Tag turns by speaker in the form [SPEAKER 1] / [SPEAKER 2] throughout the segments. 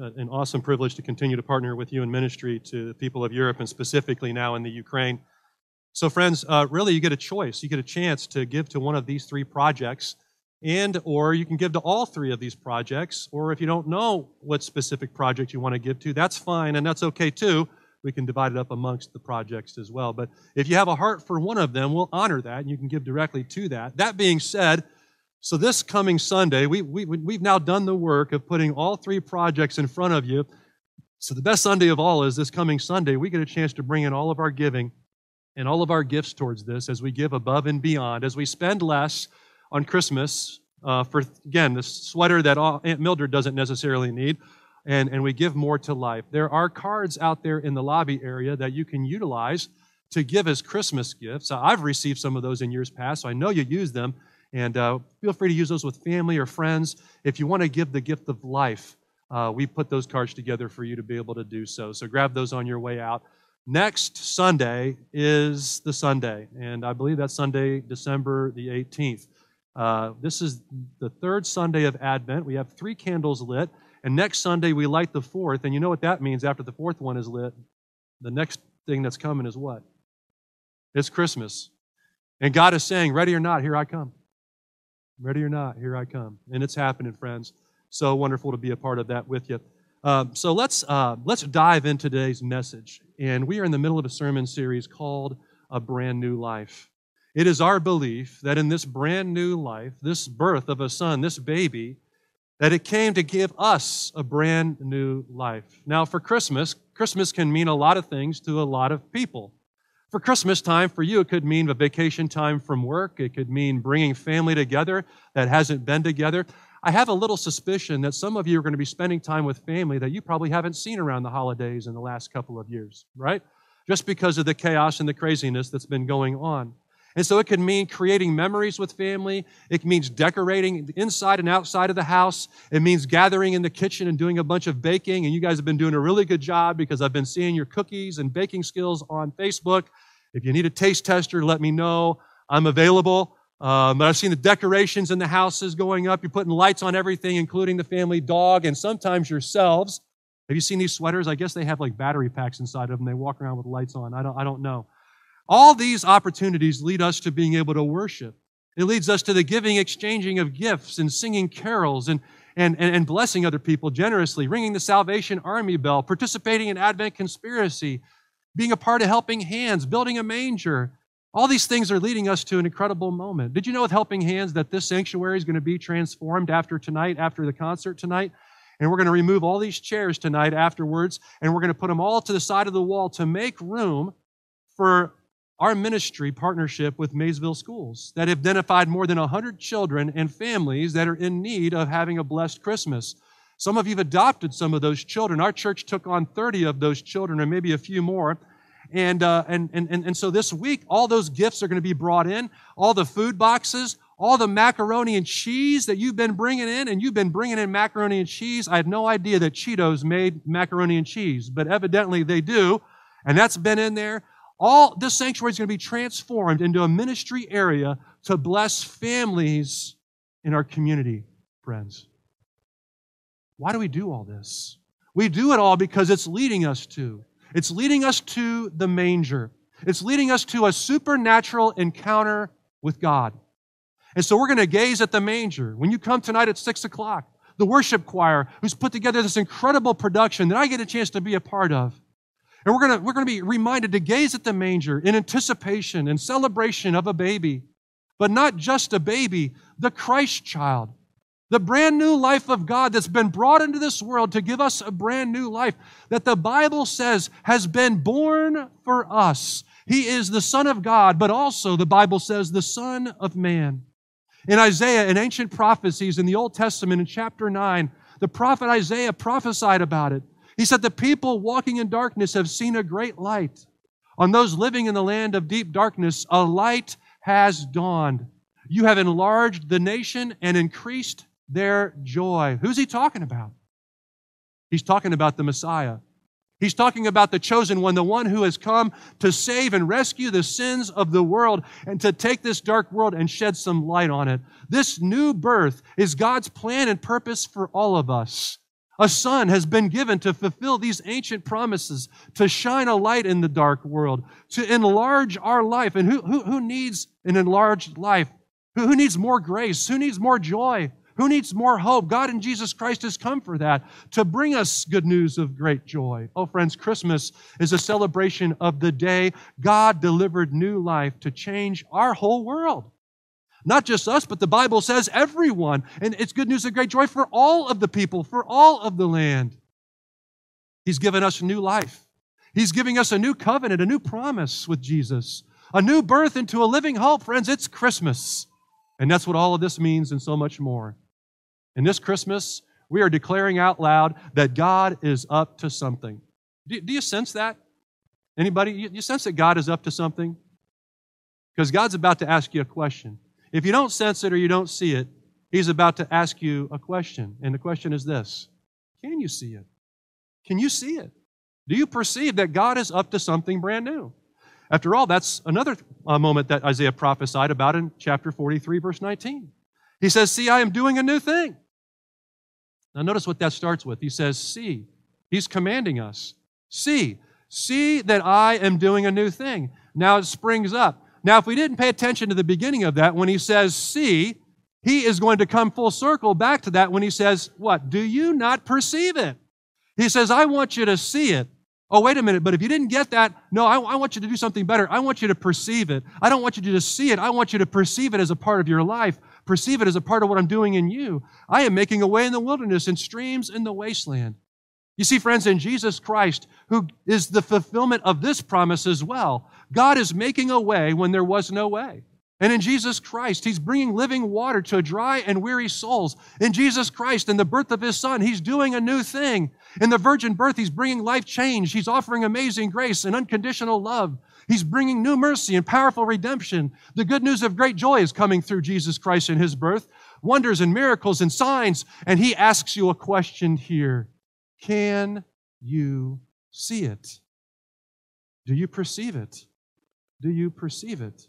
[SPEAKER 1] uh, an awesome privilege to continue to partner with you in ministry to the people of Europe and specifically now in the Ukraine. So, friends, uh, really, you get a choice. You get a chance to give to one of these three projects, and or you can give to all three of these projects. Or if you don't know what specific project you want to give to, that's fine, and that's okay too. We can divide it up amongst the projects as well. But if you have a heart for one of them, we'll honor that, and you can give directly to that. That being said, so this coming Sunday, we, we, we've now done the work of putting all three projects in front of you. So the best Sunday of all is this coming Sunday. We get a chance to bring in all of our giving and all of our gifts towards this as we give above and beyond, as we spend less on Christmas uh, for, again, the sweater that Aunt Mildred doesn't necessarily need, and, and we give more to life. There are cards out there in the lobby area that you can utilize to give as Christmas gifts. I've received some of those in years past, so I know you use them. And uh, feel free to use those with family or friends. If you want to give the gift of life, uh, we put those cards together for you to be able to do so. So grab those on your way out. Next Sunday is the Sunday, and I believe that's Sunday, December the 18th. Uh, this is the third Sunday of Advent. We have three candles lit, and next Sunday we light the fourth. And you know what that means after the fourth one is lit? The next thing that's coming is what? It's Christmas. And God is saying, Ready or not, here I come. Ready or not, here I come. And it's happening, friends. So wonderful to be a part of that with you. Um, so let's uh, let's dive into today's message, and we are in the middle of a sermon series called "A Brand New Life." It is our belief that in this brand new life, this birth of a son, this baby, that it came to give us a brand new life. Now, for Christmas, Christmas can mean a lot of things to a lot of people. For Christmas time, for you, it could mean a vacation time from work. It could mean bringing family together that hasn't been together. I have a little suspicion that some of you are going to be spending time with family that you probably haven't seen around the holidays in the last couple of years, right? Just because of the chaos and the craziness that's been going on. And so it can mean creating memories with family. It means decorating inside and outside of the house. It means gathering in the kitchen and doing a bunch of baking. And you guys have been doing a really good job because I've been seeing your cookies and baking skills on Facebook. If you need a taste tester, let me know. I'm available. Um, but I've seen the decorations in the houses going up. You're putting lights on everything, including the family dog and sometimes yourselves. Have you seen these sweaters? I guess they have like battery packs inside of them. They walk around with lights on. I don't, I don't know. All these opportunities lead us to being able to worship. It leads us to the giving, exchanging of gifts and singing carols and, and, and, blessing other people generously, ringing the Salvation Army bell, participating in Advent conspiracy, being a part of helping hands, building a manger, all these things are leading us to an incredible moment. Did you know with Helping Hands that this sanctuary is going to be transformed after tonight, after the concert tonight? And we're going to remove all these chairs tonight afterwards, and we're going to put them all to the side of the wall to make room for our ministry partnership with Maysville Schools that identified more than 100 children and families that are in need of having a blessed Christmas. Some of you have adopted some of those children. Our church took on 30 of those children, and maybe a few more. And, uh, and, and, and so this week, all those gifts are going to be brought in, all the food boxes, all the macaroni and cheese that you've been bringing in, and you've been bringing in macaroni and cheese. I had no idea that Cheetos made macaroni and cheese, but evidently they do, and that's been in there. All this sanctuary is going to be transformed into a ministry area to bless families in our community, friends. Why do we do all this? We do it all because it's leading us to it's leading us to the manger. It's leading us to a supernatural encounter with God. And so we're going to gaze at the manger. When you come tonight at 6 o'clock, the worship choir who's put together this incredible production that I get a chance to be a part of. And we're going to, we're going to be reminded to gaze at the manger in anticipation and celebration of a baby. But not just a baby, the Christ child the brand new life of God that's been brought into this world to give us a brand new life that the Bible says has been born for us. He is the Son of God, but also the Bible says the Son of Man. In Isaiah, in ancient prophecies in the Old Testament, in chapter 9, the prophet Isaiah prophesied about it. He said, The people walking in darkness have seen a great light. On those living in the land of deep darkness, a light has dawned. You have enlarged the nation and increased their joy. Who's he talking about? He's talking about the Messiah. He's talking about the chosen one, the one who has come to save and rescue the sins of the world and to take this dark world and shed some light on it. This new birth is God's plan and purpose for all of us. A son has been given to fulfill these ancient promises, to shine a light in the dark world, to enlarge our life. And who, who, who needs an enlarged life? Who, who needs more grace? Who needs more joy? Who needs more hope? God in Jesus Christ has come for that, to bring us good news of great joy. Oh, friends, Christmas is a celebration of the day God delivered new life to change our whole world. Not just us, but the Bible says everyone. And it's good news and great joy for all of the people, for all of the land. He's given us new life. He's giving us a new covenant, a new promise with Jesus, a new birth into a living hope. Friends, it's Christmas. And that's what all of this means and so much more. In this Christmas, we are declaring out loud that God is up to something. Do, do you sense that? Anybody? You, you sense that God is up to something? Because God's about to ask you a question. If you don't sense it or you don't see it, He's about to ask you a question. And the question is this Can you see it? Can you see it? Do you perceive that God is up to something brand new? After all, that's another uh, moment that Isaiah prophesied about in chapter 43, verse 19. He says, See, I am doing a new thing. Now, notice what that starts with. He says, See. He's commanding us. See. See that I am doing a new thing. Now it springs up. Now, if we didn't pay attention to the beginning of that, when he says, See, he is going to come full circle back to that when he says, What? Do you not perceive it? He says, I want you to see it. Oh, wait a minute, but if you didn't get that, no, I, I, want you to do something better. I want you to perceive it. I don't want you to just see it. I want you to perceive it as a part of your life perceive it as a part of what I'm doing in you. I am making a way in the wilderness and streams in the wasteland. You see, friends, in Jesus Christ, who is the fulfillment of this promise as well, God is making a way when there was no way. And in Jesus Christ, He's bringing living water to dry and weary souls. In Jesus Christ, in the birth of His Son, He's doing a new thing. In the virgin birth, He's bringing life change. He's offering amazing grace and unconditional love. He's bringing new mercy and powerful redemption. The good news of great joy is coming through Jesus Christ in his birth, wonders and miracles and signs. And he asks you a question here Can you see it? Do you perceive it? Do you perceive it?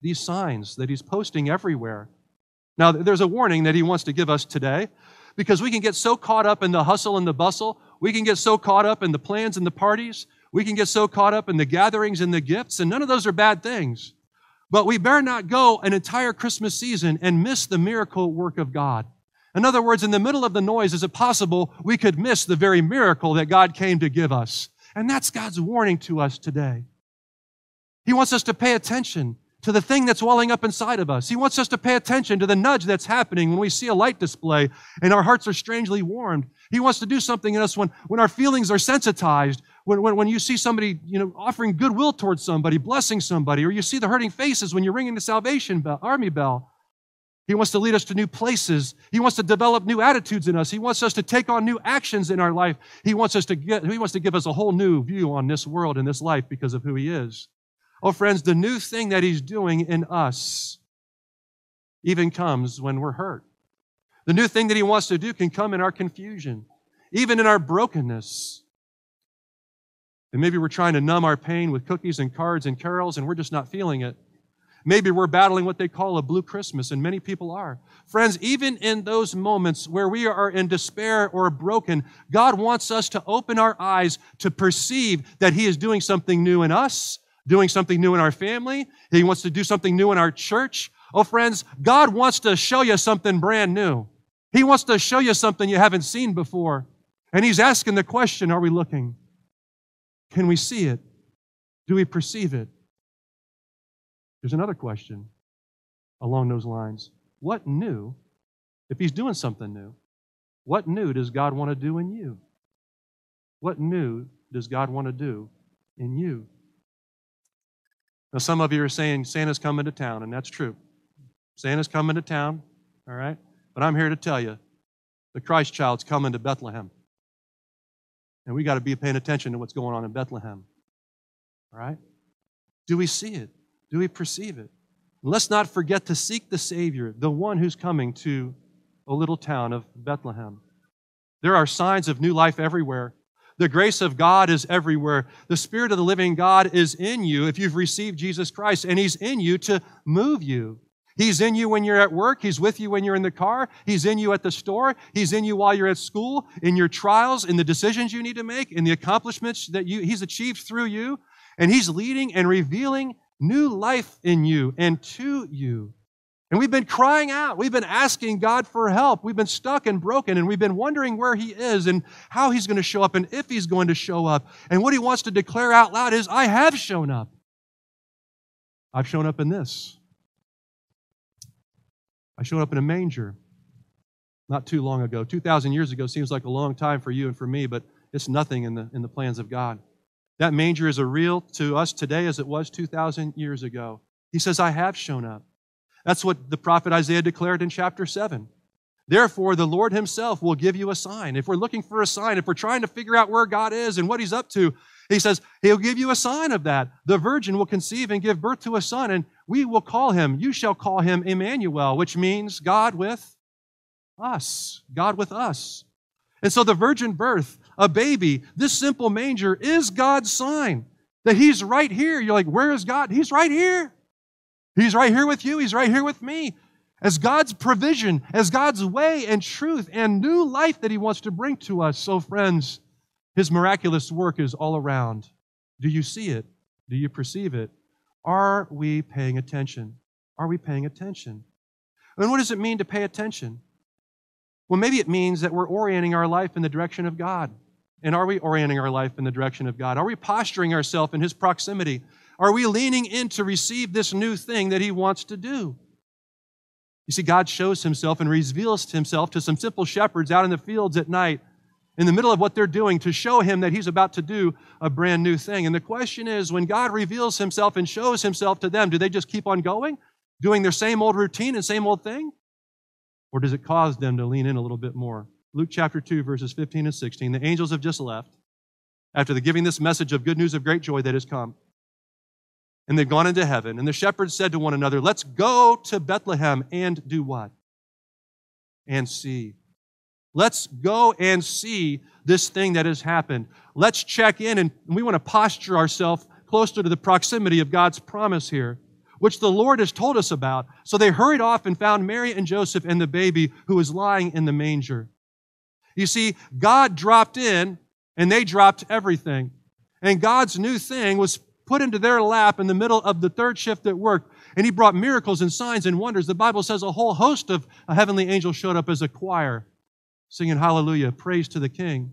[SPEAKER 1] These signs that he's posting everywhere. Now, there's a warning that he wants to give us today because we can get so caught up in the hustle and the bustle. We can get so caught up in the plans and the parties. We can get so caught up in the gatherings and the gifts, and none of those are bad things. But we better not go an entire Christmas season and miss the miracle work of God. In other words, in the middle of the noise, is it possible we could miss the very miracle that God came to give us? And that's God's warning to us today. He wants us to pay attention to the thing that's welling up inside of us. He wants us to pay attention to the nudge that's happening when we see a light display and our hearts are strangely warmed. He wants to do something in us when, when our feelings are sensitized, when, when, when you see somebody, you know, offering goodwill towards somebody, blessing somebody, or you see the hurting faces when you're ringing the salvation bell, army bell. He wants to lead us to new places. He wants to develop new attitudes in us. He wants us to take on new actions in our life. He wants us to get, he wants to give us a whole new view on this world and this life because of who he is. Oh, friends, the new thing that He's doing in us even comes when we're hurt. The new thing that He wants to do can come in our confusion, even in our brokenness. And maybe we're trying to numb our pain with cookies and cards and carols, and we're just not feeling it. Maybe we're battling what they call a blue Christmas, and many people are. Friends, even in those moments where we are in despair or broken, God wants us to open our eyes to perceive that He is doing something new in us doing something new in our family. He wants to do something new in our church. Oh, friends, God wants to show you something brand new. He wants to show you something you haven't seen before. And He's asking the question Are we looking? Can we see it? Do we perceive it? There's another question along those lines. What new, if He's doing something new, what new does God want to do in you? What new does God want to do in you? Now, some of you are saying Santa's coming to town, and that's true. Santa's coming to town, all right? But I'm here to tell you the Christ child's coming to Bethlehem. And we got to be paying attention to what's going on in Bethlehem. All right? Do we see it? Do we perceive it? let's not forget to seek the Savior, the one who's coming to a little town of Bethlehem. There are signs of new life everywhere. The grace of God is everywhere. The Spirit of the living God is in you if you've received Jesus Christ, and He's in you to move you. He's in you when you're at work. He's with you when you're in the car. He's in you at the store. He's in you while you're at school, in your trials, in the decisions you need to make, in the accomplishments that you, He's achieved through you. And He's leading and revealing new life in you and to you. And we've been crying out. We've been asking God for help. We've been stuck and broken, and we've been wondering where He is and how He's going to show up and if He's going to show up. And what He wants to declare out loud is, I have shown up. I've shown up in this. I showed up in a manger not too long ago. 2,000 years ago seems like a long time for you and for me, but it's nothing in the, in the plans of God. That manger is as real to us today as it was 2,000 years ago. He says, I have shown up. That's what the prophet Isaiah declared in chapter 7. Therefore, the Lord Himself will give you a sign. If we're looking for a sign, if we're trying to figure out where God is and what He's up to, He says, He'll give you a sign of that. The virgin will conceive and give birth to a son, and we will call him, you shall call him Emmanuel, which means God with us. God with us. And so the virgin birth, a baby, this simple manger is God's sign that he's right here. You're like, where is God? He's right here. He's right here with you. He's right here with me. As God's provision, as God's way and truth and new life that he wants to bring to us. So, friends, his miraculous work is all around. Do you see it? Do you perceive it? Are we paying attention? Are we paying attention? And what does it mean to pay attention? Well, maybe it means that we're orienting our life in the direction of God. And are we orienting our life in the direction of God? Are we posturing ourselves in His proximity? Are we leaning in to receive this new thing that He wants to do? You see, God shows Himself and reveals Himself to some simple shepherds out in the fields at night in the middle of what they're doing to show him that he's about to do a brand new thing. And the question is when God reveals himself and shows himself to them, do they just keep on going, doing their same old routine and same old thing? Or does it cause them to lean in a little bit more? Luke chapter 2, verses 15 and 16. The angels have just left after the giving this message of good news of great joy that has come. And they've gone into heaven. And the shepherds said to one another, Let's go to Bethlehem and do what? And see Let's go and see this thing that has happened. Let's check in, and we want to posture ourselves closer to the proximity of God's promise here, which the Lord has told us about. So they hurried off and found Mary and Joseph and the baby who was lying in the manger. You see, God dropped in, and they dropped everything. And God's new thing was put into their lap in the middle of the third shift at work. And he brought miracles and signs and wonders. The Bible says a whole host of heavenly angels showed up as a choir singing hallelujah, praise to the King.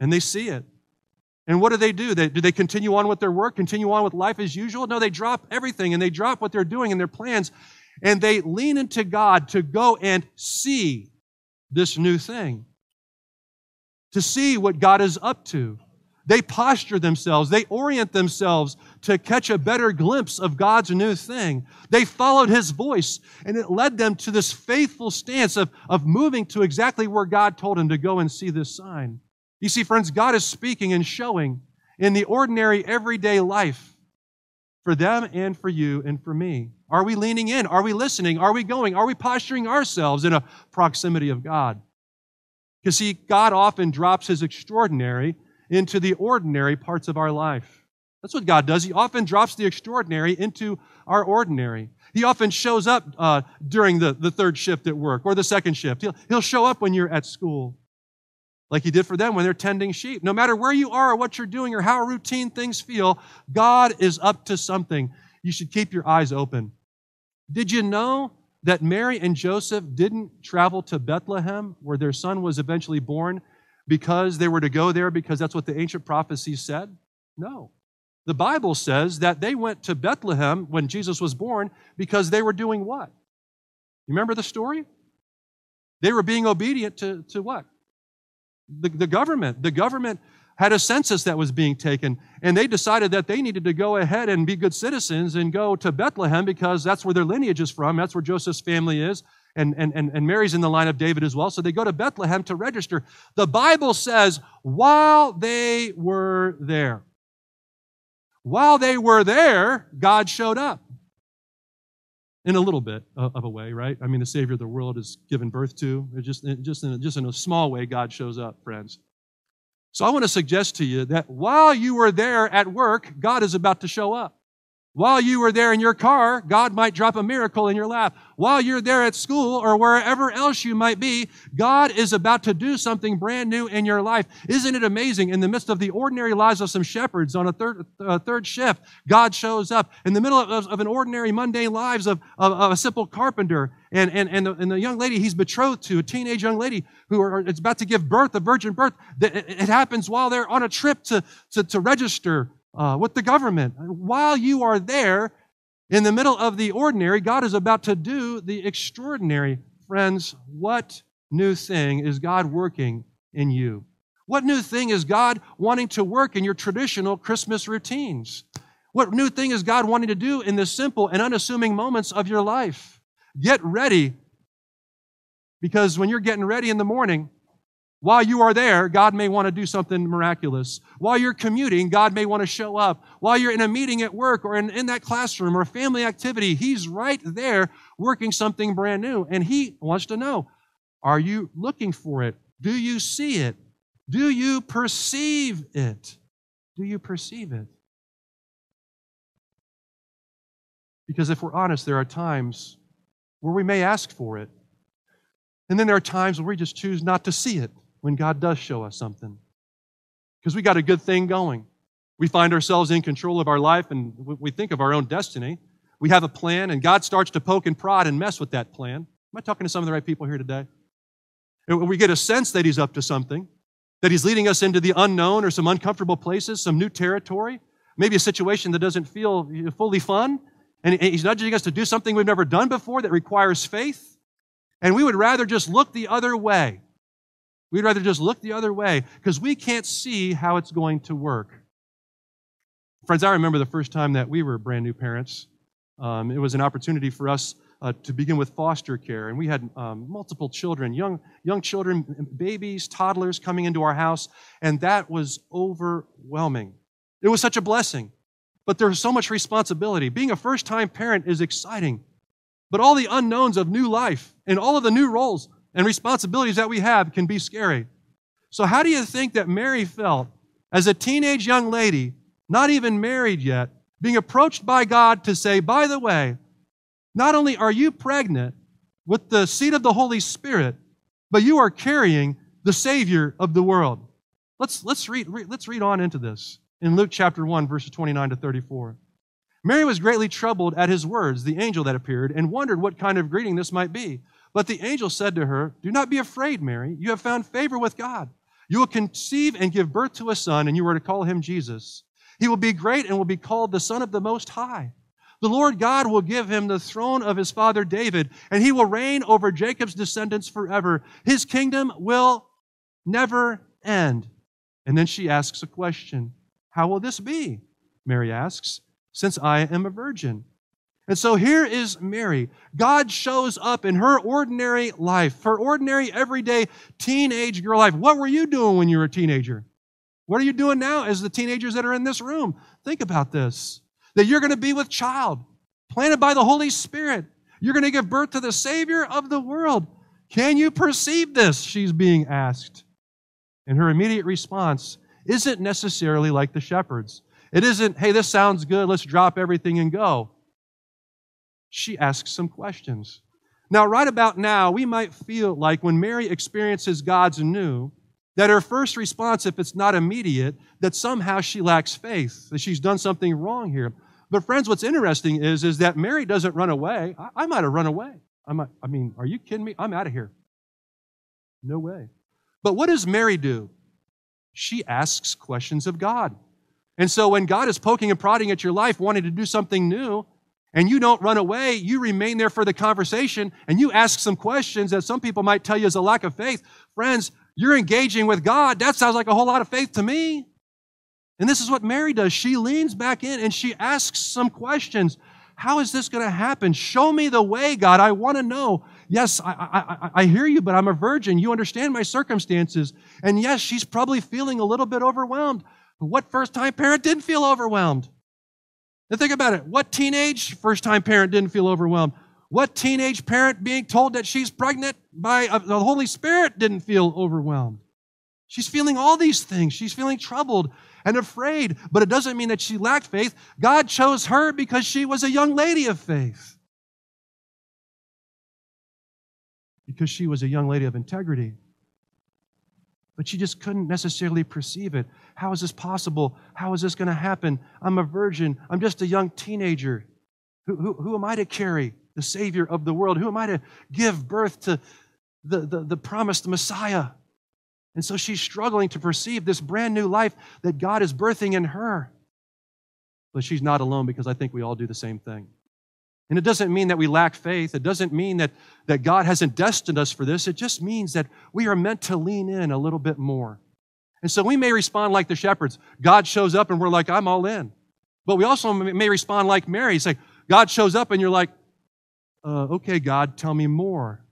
[SPEAKER 1] And they see it. And what do they do? They, do they continue on with their work, continue on with life as usual? No, they drop everything and they drop what they're doing and their plans and they lean into God to go and see this new thing, to see what God is up to. They posture themselves, they orient themselves to catch a better glimpse of God's new thing. They followed his voice, and it led them to this faithful stance of, of moving to exactly where God told them to go and see this sign. You see, friends, God is speaking and showing in the ordinary, everyday life for them and for you and for me. Are we leaning in? Are we listening? Are we going? Are we posturing ourselves in a proximity of God? Because, see, God often drops his extraordinary into the ordinary parts of our life. That's what God does. He often drops the extraordinary into our ordinary. He often shows up uh, during the, the third shift at work or the second shift. He'll, he'll show up when you're at school, like he did for them when they're tending sheep. No matter where you are or what you're doing or how routine things feel, God is up to something. You should keep your eyes open. Did you know that Mary and Joseph didn't travel to Bethlehem, where their son was eventually born, because they were to go there because that's what the ancient prophecies said? No. The Bible says that they went to Bethlehem when Jesus was born because they were doing what? You remember the story? They were being obedient to, to what? The, the government. The government had a census that was being taken, and they decided that they needed to go ahead and be good citizens and go to Bethlehem because that's where their lineage is from. That's where Joseph's family is and, and, and, Mary's in the line of David as well. So they go to Bethlehem to register. The Bible says, while they were there, while they were there, God showed up. In a little bit of a way, right? I mean, the Savior of the world is given birth to. just, just, in, just in a small way, God shows up, friends. So I want to suggest to you that while you were there at work, God is about to show up. While you were there in your car, God might drop a miracle in your lap. While you're there at school or wherever else you might be, God is about to do something brand new in your life. Isn't it amazing? In the midst of the ordinary lives of some shepherds on a third, uh, third shift, God shows up. In the middle of, of an ordinary, mundane lives of, of, of, a simple carpenter and, and, and, the, and the young lady he's betrothed to, a teenage young lady who are, is about to give birth, a virgin birth, it happens while they're on a trip to, to, to register uh, with the government. While you are there, in the middle of the ordinary, God is about to do the extraordinary. Friends, what new thing is God working in you? What new thing is God wanting to work in your traditional Christmas routines? What new thing is God wanting to do in the simple and unassuming moments of your life? Get ready because when you're getting ready in the morning, while you are there, God may want to do something miraculous. While you're commuting, God may want to show up. While you're in a meeting at work or in, in that classroom or a family activity, He's right there working something brand new. And He wants to know are you looking for it? Do you see it? Do you perceive it? Do you perceive it? Because if we're honest, there are times where we may ask for it. And then there are times where we just choose not to see it when God does show us something. Because we got a good thing going. We find ourselves in control of our life and we think of our own destiny. We have a plan, and God starts to poke and prod and mess with that plan. Am I talking to some of the right people here today? We get a sense that He's up to something, that He's leading us into the unknown or some uncomfortable places, some new territory, maybe a situation that doesn't feel fully fun, and He's nudging us to do something we've never done before that requires faith. And we would rather just look the other way We'd rather just look the other way because we can't see how it's going to work. Friends, I remember the first time that we were brand new parents. Um, it was an opportunity for us uh, to begin with foster care, and we had um, multiple children, young, young children, babies, toddlers coming into our house, and that was overwhelming. It was such a blessing, but there was so much responsibility. Being a first time parent is exciting, but all the unknowns of new life and all of the new roles and responsibilities that we have can be scary. So, how do you think that Mary felt as a teenage young lady, not even married yet, being approached by God to say, by the way, not only are you pregnant with the seed of the Holy Spirit, but you are carrying the Savior of the world? Let's, let's, read, let's read on into this in Luke chapter 1, verses 29 to 34. Mary was greatly troubled at his words, the angel that appeared, and wondered what kind of greeting this might be. But the angel said to her, Do not be afraid, Mary. You have found favor with God. You will conceive and give birth to a son, and you are to call him Jesus. He will be great and will be called the Son of the Most High. The Lord God will give him the throne of his father David, and he will reign over Jacob's descendants forever. His kingdom will never end. And then she asks a question How will this be? Mary asks, Since I am a virgin. And so here is Mary. God shows up in her ordinary life, her ordinary, everyday teenage girl life. What were you doing when you were a teenager? What are you doing now as the teenagers that are in this room? Think about this that you're going to be with child, planted by the Holy Spirit. You're going to give birth to the Savior of the world. Can you perceive this? She's being asked. And her immediate response isn't necessarily like the shepherds. It isn't, hey, this sounds good, let's drop everything and go she asks some questions. Now, right about now, we might feel like when Mary experiences God's new, that her first response, if it's not immediate, that somehow she lacks faith, that she's done something wrong here. But friends, what's interesting is, is that Mary doesn't run away. I, I might have run away. I, might, I mean, are you kidding me? I'm out of here. No way. But what does Mary do? She asks questions of God. And so when God is poking and prodding at your life, wanting to do something new, and you don't run away, you remain there for the conversation and you ask some questions that some people might tell you is a lack of faith. Friends, you're engaging with God. That sounds like a whole lot of faith to me. And this is what Mary does. She leans back in and she asks some questions. How is this going to happen? Show me the way, God. I want to know. Yes, I, I, I, hear you, but I'm a virgin. You understand my circumstances. And yes, she's probably feeling a little bit overwhelmed. But what first time parent didn't feel overwhelmed? Now think about it. What teenage first time parent didn't feel overwhelmed? What teenage parent being told that she's pregnant by uh, the Holy Spirit didn't feel overwhelmed? She's feeling all these things. She's feeling troubled and afraid, but it doesn't mean that she lacked faith. God chose her because she was a young lady of faith. Because she was a young lady of integrity. But she just couldn't necessarily perceive it. How is this possible? How is this going to happen? I'm a virgin. I'm just a young teenager. Who, who, who am I to carry the Savior of the world? Who am I to give birth to the, the, the promised Messiah? And so she's struggling to perceive this brand new life that God is birthing in her. But she's not alone because I think we all do the same thing. And it doesn't mean that we lack faith. It doesn't mean that, that God hasn't destined us for this. It just means that we are meant to lean in a little bit more. And so we may respond like the shepherds. God shows up and we're like, I'm all in. But we also may respond like Mary, say, God shows up and you're like, uh, okay, God, tell me more.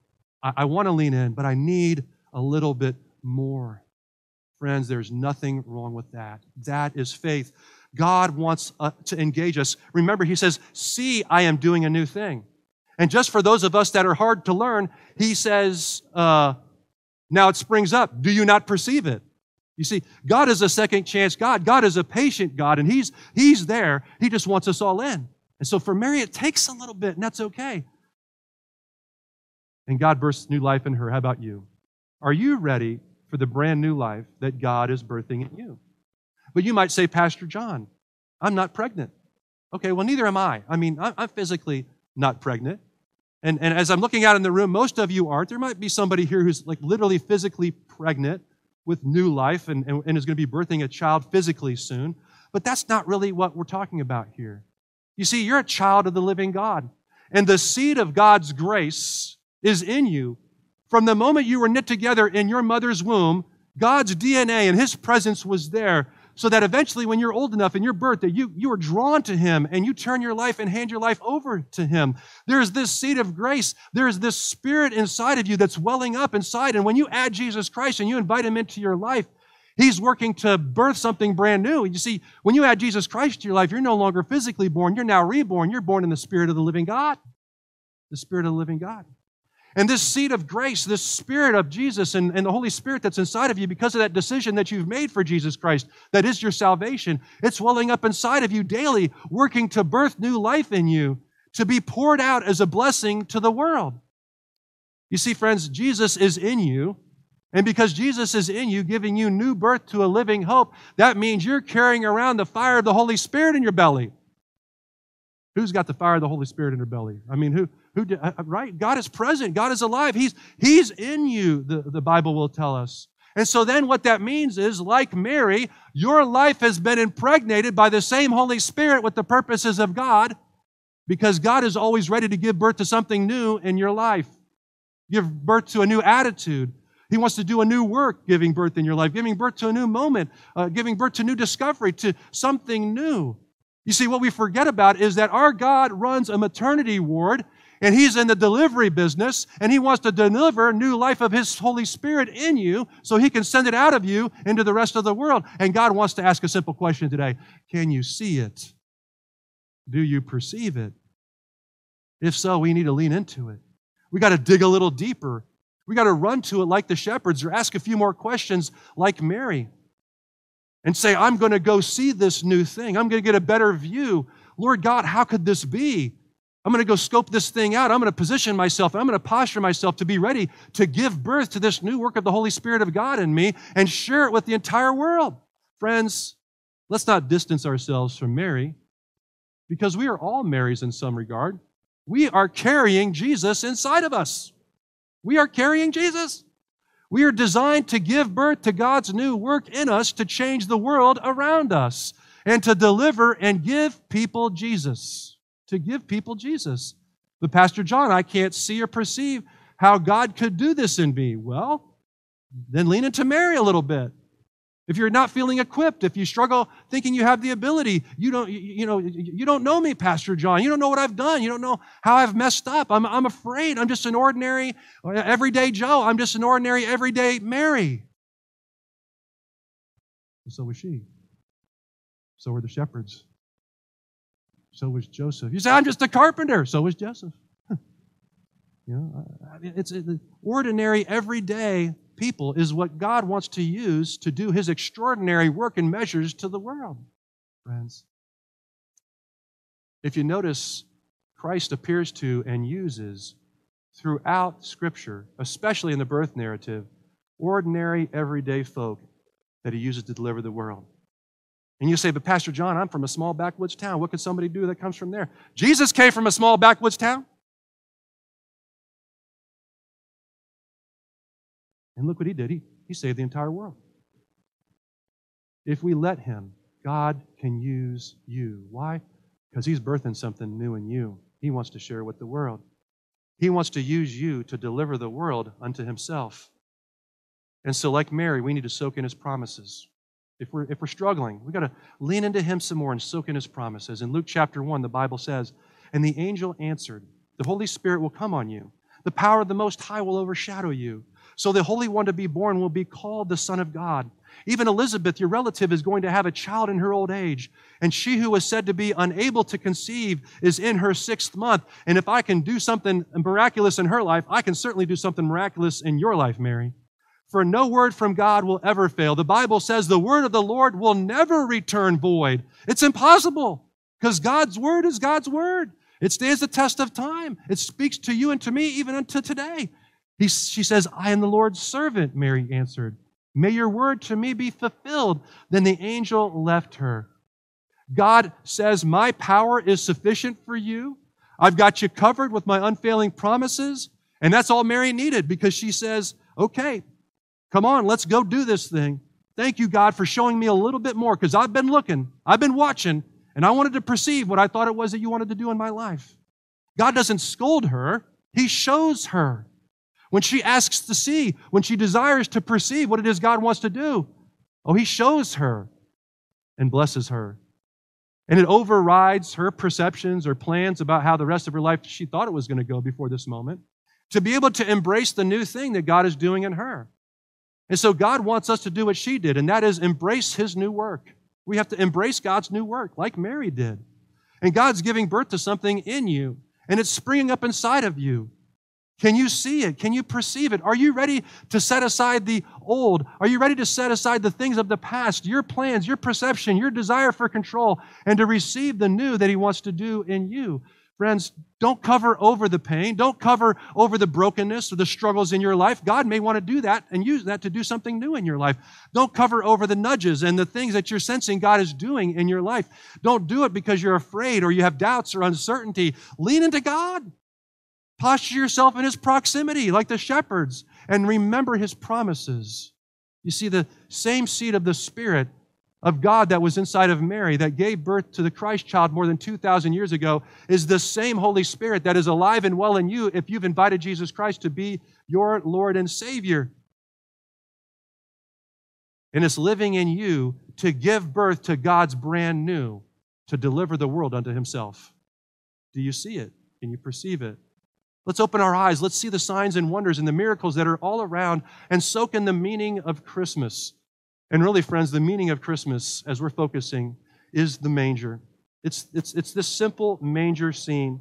[SPEAKER 1] I, I want to lean in, but I need a little bit more. Friends, there's nothing wrong with that. That is faith. God wants uh, to engage us. Remember, He says, See, I am doing a new thing. And just for those of us that are hard to learn, He says, uh, Now it springs up. Do you not perceive it? You see, God is a second chance God. God is a patient God, and He's, he's there. He just wants us all in. And so for Mary, it takes a little bit, and that's okay. And God bursts new life in her. How about you? Are you ready for the brand new life that God is birthing in you. But you might say, Pastor John, I'm not pregnant. Okay, well, neither am I. I mean, I'm physically not pregnant. And, and as I'm looking out in the room, most of you aren't. There might be somebody here who's like literally physically pregnant with new life and, and, and is going to be birthing a child physically soon. But that's not really what we're talking about here. You see, you're a child of the living God. And the seed of God's grace is in you from the moment you were knit together in your mother's womb, God's DNA and His presence was there so that eventually when you're old enough in your birth that you, you are drawn to him and you turn your life and hand your life over to him. There's this seed of grace. There's this spirit inside of you that's welling up inside. And when you add jesus christ and you invite him into your life he's working to birth something brand new. You see when you add jesus christ to your life you're no longer physically born. You're now reborn. You're born in the spirit of the living god. The spirit of the living god and this seed of grace, this spirit of Jesus and, and the Holy Spirit that's inside of you because of that decision that you've made for Jesus Christ, that is your salvation, it's welling up inside of you daily, working to birth new life in you, to be poured out as a blessing to the world. You see, friends, Jesus is in you. And because Jesus is in you, giving you new birth to a living hope, that means you're carrying around the fire of the Holy Spirit in your belly. Who's got the fire of the Holy Spirit in their belly? I mean, who, who, uh, uh, right? God is present. God is alive. He's, he's in you, the, the Bible will tell us. And so then what that means is, like Mary, your life has been impregnated by the same Holy Spirit with the purposes of God because God is always ready to give birth to something new in your life. Give birth to a new attitude. He wants to do a new work giving birth in your life, giving birth to a new moment, uh, giving birth to new discovery, to something new. You see, what we forget about is that our God runs a maternity ward and He's in the delivery business and He wants to deliver new life of His Holy Spirit in you so He can send it out of you into the rest of the world. And God wants to ask a simple question today Can you see it? Do you perceive it? If so, we need to lean into it. We got to dig a little deeper. We got to run to it like the shepherds or ask a few more questions like Mary and say, I'm going to go see this new thing. I'm going to get a better view. Lord God, how could this be? I'm going to go scope this thing out. I'm going to position myself. I'm going to posture myself to be ready to give birth to this new work of the Holy Spirit of God in me and share it with the entire world. Friends, let's not distance ourselves from Mary because we are all Marys in some regard. We are carrying Jesus inside of us. We are carrying Jesus. We are designed to give birth to God's new work in us to change the world around us and to deliver and give people Jesus. To give people Jesus. But, Pastor John, I can't see or perceive how God could do this in me. Well, then lean into Mary a little bit. If you're not feeling equipped, if you struggle thinking you have the ability, you don't, you, know, you don't know me, Pastor John. You don't know what I've done. You don't know how I've messed up. I'm, I'm afraid. I'm just an ordinary, uh, everyday Joe. I'm just an ordinary, everyday Mary. And so was she. So were the shepherds. So was Joseph. You say, I'm just a carpenter. So was Joseph. you know, it's ordinary, everyday people is what God wants to use to do his extraordinary work and measures to the world, friends. If you notice, Christ appears to and uses throughout Scripture, especially in the birth narrative, ordinary, everyday folk that he uses to deliver the world. And you say, but Pastor John, I'm from a small backwoods town. What could somebody do that comes from there? Jesus came from a small backwoods town. And look what he did. He, he saved the entire world. If we let him, God can use you. Why? Because he's birthing something new in you. He wants to share with the world. He wants to use you to deliver the world unto himself. And so, like Mary, we need to soak in his promises. If we're, if we're struggling, we've got to lean into him some more and soak in his promises. In Luke chapter 1, the Bible says, And the angel answered, The Holy Spirit will come on you. The power of the Most High will overshadow you. So the Holy One to be born will be called the Son of God. Even Elizabeth, your relative, is going to have a child in her old age. And she who was said to be unable to conceive is in her sixth month. And if I can do something miraculous in her life, I can certainly do something miraculous in your life, Mary. For no word from God will ever fail. The Bible says the word of the Lord will never return void. It's impossible because God's word is God's word. It stands the test of time. It speaks to you and to me even unto today. He, she says, I am the Lord's servant, Mary answered. May your word to me be fulfilled. Then the angel left her. God says, My power is sufficient for you. I've got you covered with my unfailing promises. And that's all Mary needed because she says, Okay, come on, let's go do this thing. Thank you, God, for showing me a little bit more because I've been looking, I've been watching, and I wanted to perceive what I thought it was that you wanted to do in my life. God doesn't scold her, He shows her. When she asks to see, when she desires to perceive what it is God wants to do, oh, He shows her and blesses her. And it overrides her perceptions or plans about how the rest of her life she thought it was going to go before this moment to be able to embrace the new thing that God is doing in her. And so God wants us to do what she did, and that is embrace His new work. We have to embrace God's new work, like Mary did. And God's giving birth to something in you, and it's springing up inside of you. Can you see it? Can you perceive it? Are you ready to set aside the old? Are you ready to set aside the things of the past, your plans, your perception, your desire for control, and to receive the new that He wants to do in you? Friends, don't cover over the pain. Don't cover over the brokenness or the struggles in your life. God may want to do that and use that to do something new in your life. Don't cover over the nudges and the things that you're sensing God is doing in your life. Don't do it because you're afraid or you have doubts or uncertainty. Lean into God. Posture yourself in his proximity like the shepherds and remember his promises. You see, the same seed of the Spirit of God that was inside of Mary that gave birth to the Christ child more than 2,000 years ago is the same Holy Spirit that is alive and well in you if you've invited Jesus Christ to be your Lord and Savior. And it's living in you to give birth to God's brand new, to deliver the world unto Himself. Do you see it? Can you perceive it? Let's open our eyes. Let's see the signs and wonders and the miracles that are all around and soak in the meaning of Christmas. And really, friends, the meaning of Christmas, as we're focusing, is the manger. It's, it's, it's this simple manger scene.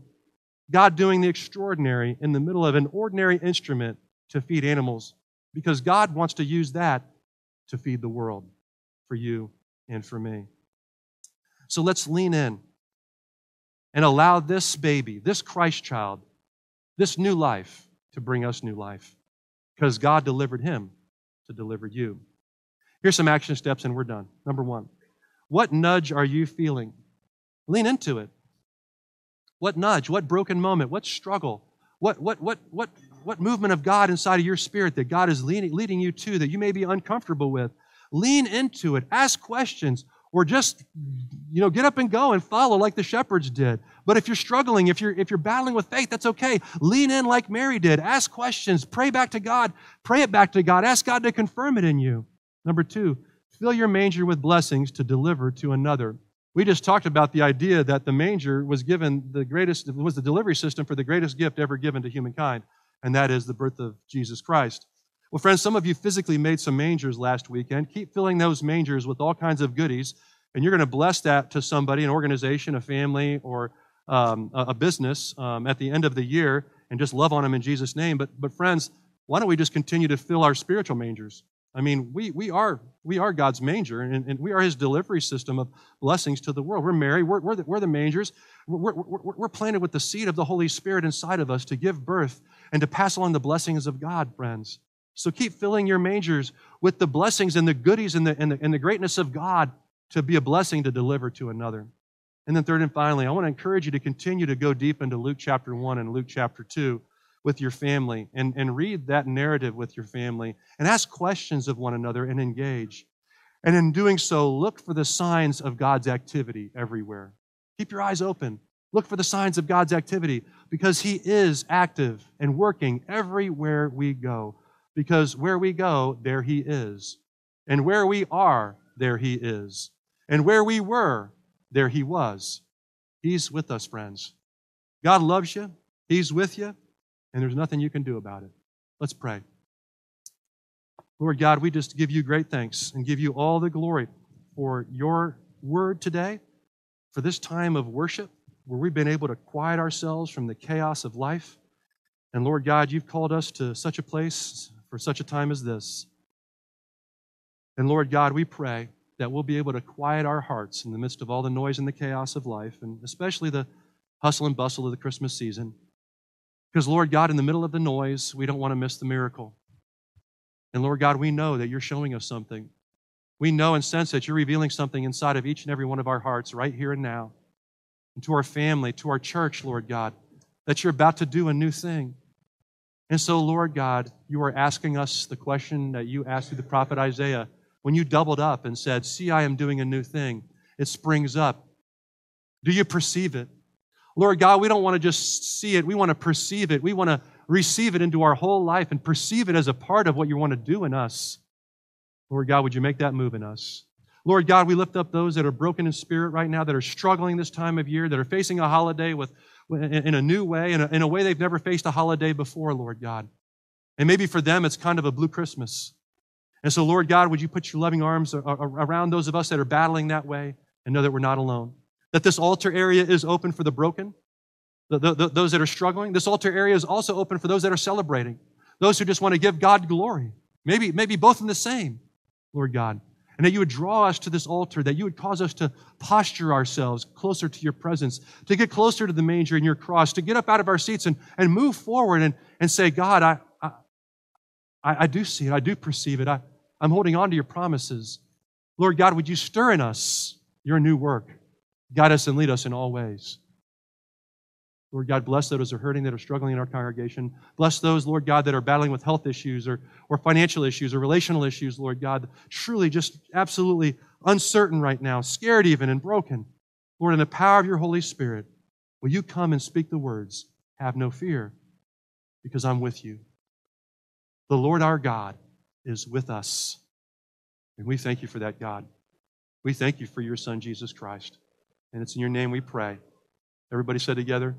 [SPEAKER 1] God doing the extraordinary in the middle of an ordinary instrument to feed animals because God wants to use that to feed the world for you and for me. So let's lean in and allow this baby, this Christ child, this new life to bring us new life because God delivered him to deliver you. Here's some action steps, and we're done. Number one, what nudge are you feeling? Lean into it. What nudge? What broken moment? What struggle? What, what, what, what, what movement of God inside of your spirit that God is leading, leading you to that you may be uncomfortable with? Lean into it. Ask questions or just you know get up and go and follow like the shepherds did but if you're struggling if you're if you're battling with faith that's okay lean in like mary did ask questions pray back to god pray it back to god ask god to confirm it in you number two fill your manger with blessings to deliver to another we just talked about the idea that the manger was given the greatest was the delivery system for the greatest gift ever given to humankind and that is the birth of jesus christ well, friends, some of you physically made some mangers last weekend. Keep filling those mangers with all kinds of goodies, and you're going to bless that to somebody, an organization, a family, or um, a, business um, at the end of the year, and just love on them in Jesus' name. But, but friends, why don't we just continue to fill our spiritual mangers? I mean, we, we, are, we are God's manger, and, and we are his delivery system of blessings to the world. We're Mary, we're, we're, the, we're the mangers. We're, we're, we're planted with the seed of the Holy Spirit inside of us to give birth and to pass along the blessings of God, friends. So keep filling your mangers with the blessings and the goodies and the, and the, and the greatness of God to be a blessing to deliver to another. And then, third and finally, I want to encourage you to continue to go deep into Luke chapter 1 and Luke chapter 2 with your family and, and read that narrative with your family and ask questions of one another and engage. And in doing so, look for the signs of God's activity everywhere. Keep your eyes open. Look for the signs of God's activity because He is active and working everywhere we go. Because where we go, there He is. And where we are, there He is. And where we were, there He was. He's with us, friends. God loves you, He's with you, and there's nothing you can do about it. Let's pray. Lord God, we just give you great thanks and give you all the glory for your word today, for this time of worship where we've been able to quiet ourselves from the chaos of life. And Lord God, you've called us to such a place for such a time as this. And Lord God, we pray that we'll be able to quiet our hearts in the midst of all the noise and the chaos of life, and especially the hustle and bustle of the Christmas season. Because, Lord God, in the middle of the noise, we don't want to miss the miracle. And Lord God, we know that you're showing us something. We know and sense that you're revealing something inside of each and every one of our hearts right here and now. And to our family, to our church, Lord God, that you're about to do a new thing. And so, Lord God, you are asking us the question that you asked through the prophet Isaiah when you doubled up and said, See, I am doing a new thing. It springs up. Do you perceive it? Lord God, we don't want to just see it, we want to perceive it. We want to receive it into our whole life and perceive it as a part of what you want to do in us. Lord God, would you make that move in us? Lord God, we lift up those that are broken in spirit right now, that are struggling this time of year, that are facing a holiday with, in a new way, in a, in a way they've never faced a holiday before, Lord God. And maybe for them, it's kind of a blue Christmas. And so, Lord God, would you put your loving arms around those of us that are battling that way and know that we're not alone? That this altar area is open for the broken, the, the, those that are struggling. This altar area is also open for those that are celebrating, those who just want to give God glory. Maybe, maybe both in the same, Lord God. And that you would draw us to this altar, that you would cause us to posture ourselves closer to your presence, to get closer to the manger and your cross, to get up out of our seats and, and move forward and, and say, God, I, I, I do see it. I do perceive it. I, I'm holding on to your promises. Lord God, would you stir in us your new work? Guide us and lead us in all ways. Lord God, bless those that are hurting, that are struggling in our congregation. Bless those, Lord God, that are battling with health issues or, or financial issues or relational issues, Lord God, truly just absolutely uncertain right now, scared even and broken. Lord, in the power of your Holy Spirit, will you come and speak the words, Have no fear, because I'm with you. The Lord our God is with us. And we thank you for that, God. We thank you for your Son, Jesus Christ. And it's in your name we pray. Everybody said together,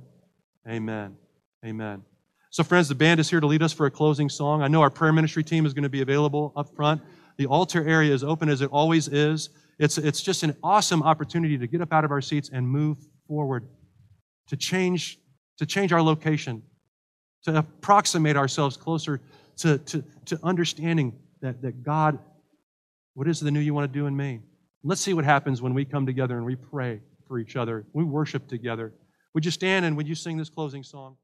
[SPEAKER 1] Amen. Amen. So, friends, the band is here to lead us for a closing song. I know our prayer ministry team is going to be available up front. The altar area is open as it always is. It's, it's just an awesome opportunity to get up out of our seats and move forward, to change, to change our location, to approximate ourselves closer to, to, to understanding that, that God, what is the new you want to do in me? Let's see what happens when we come together and we pray for each other. We worship together. Would you stand and would you sing this closing song?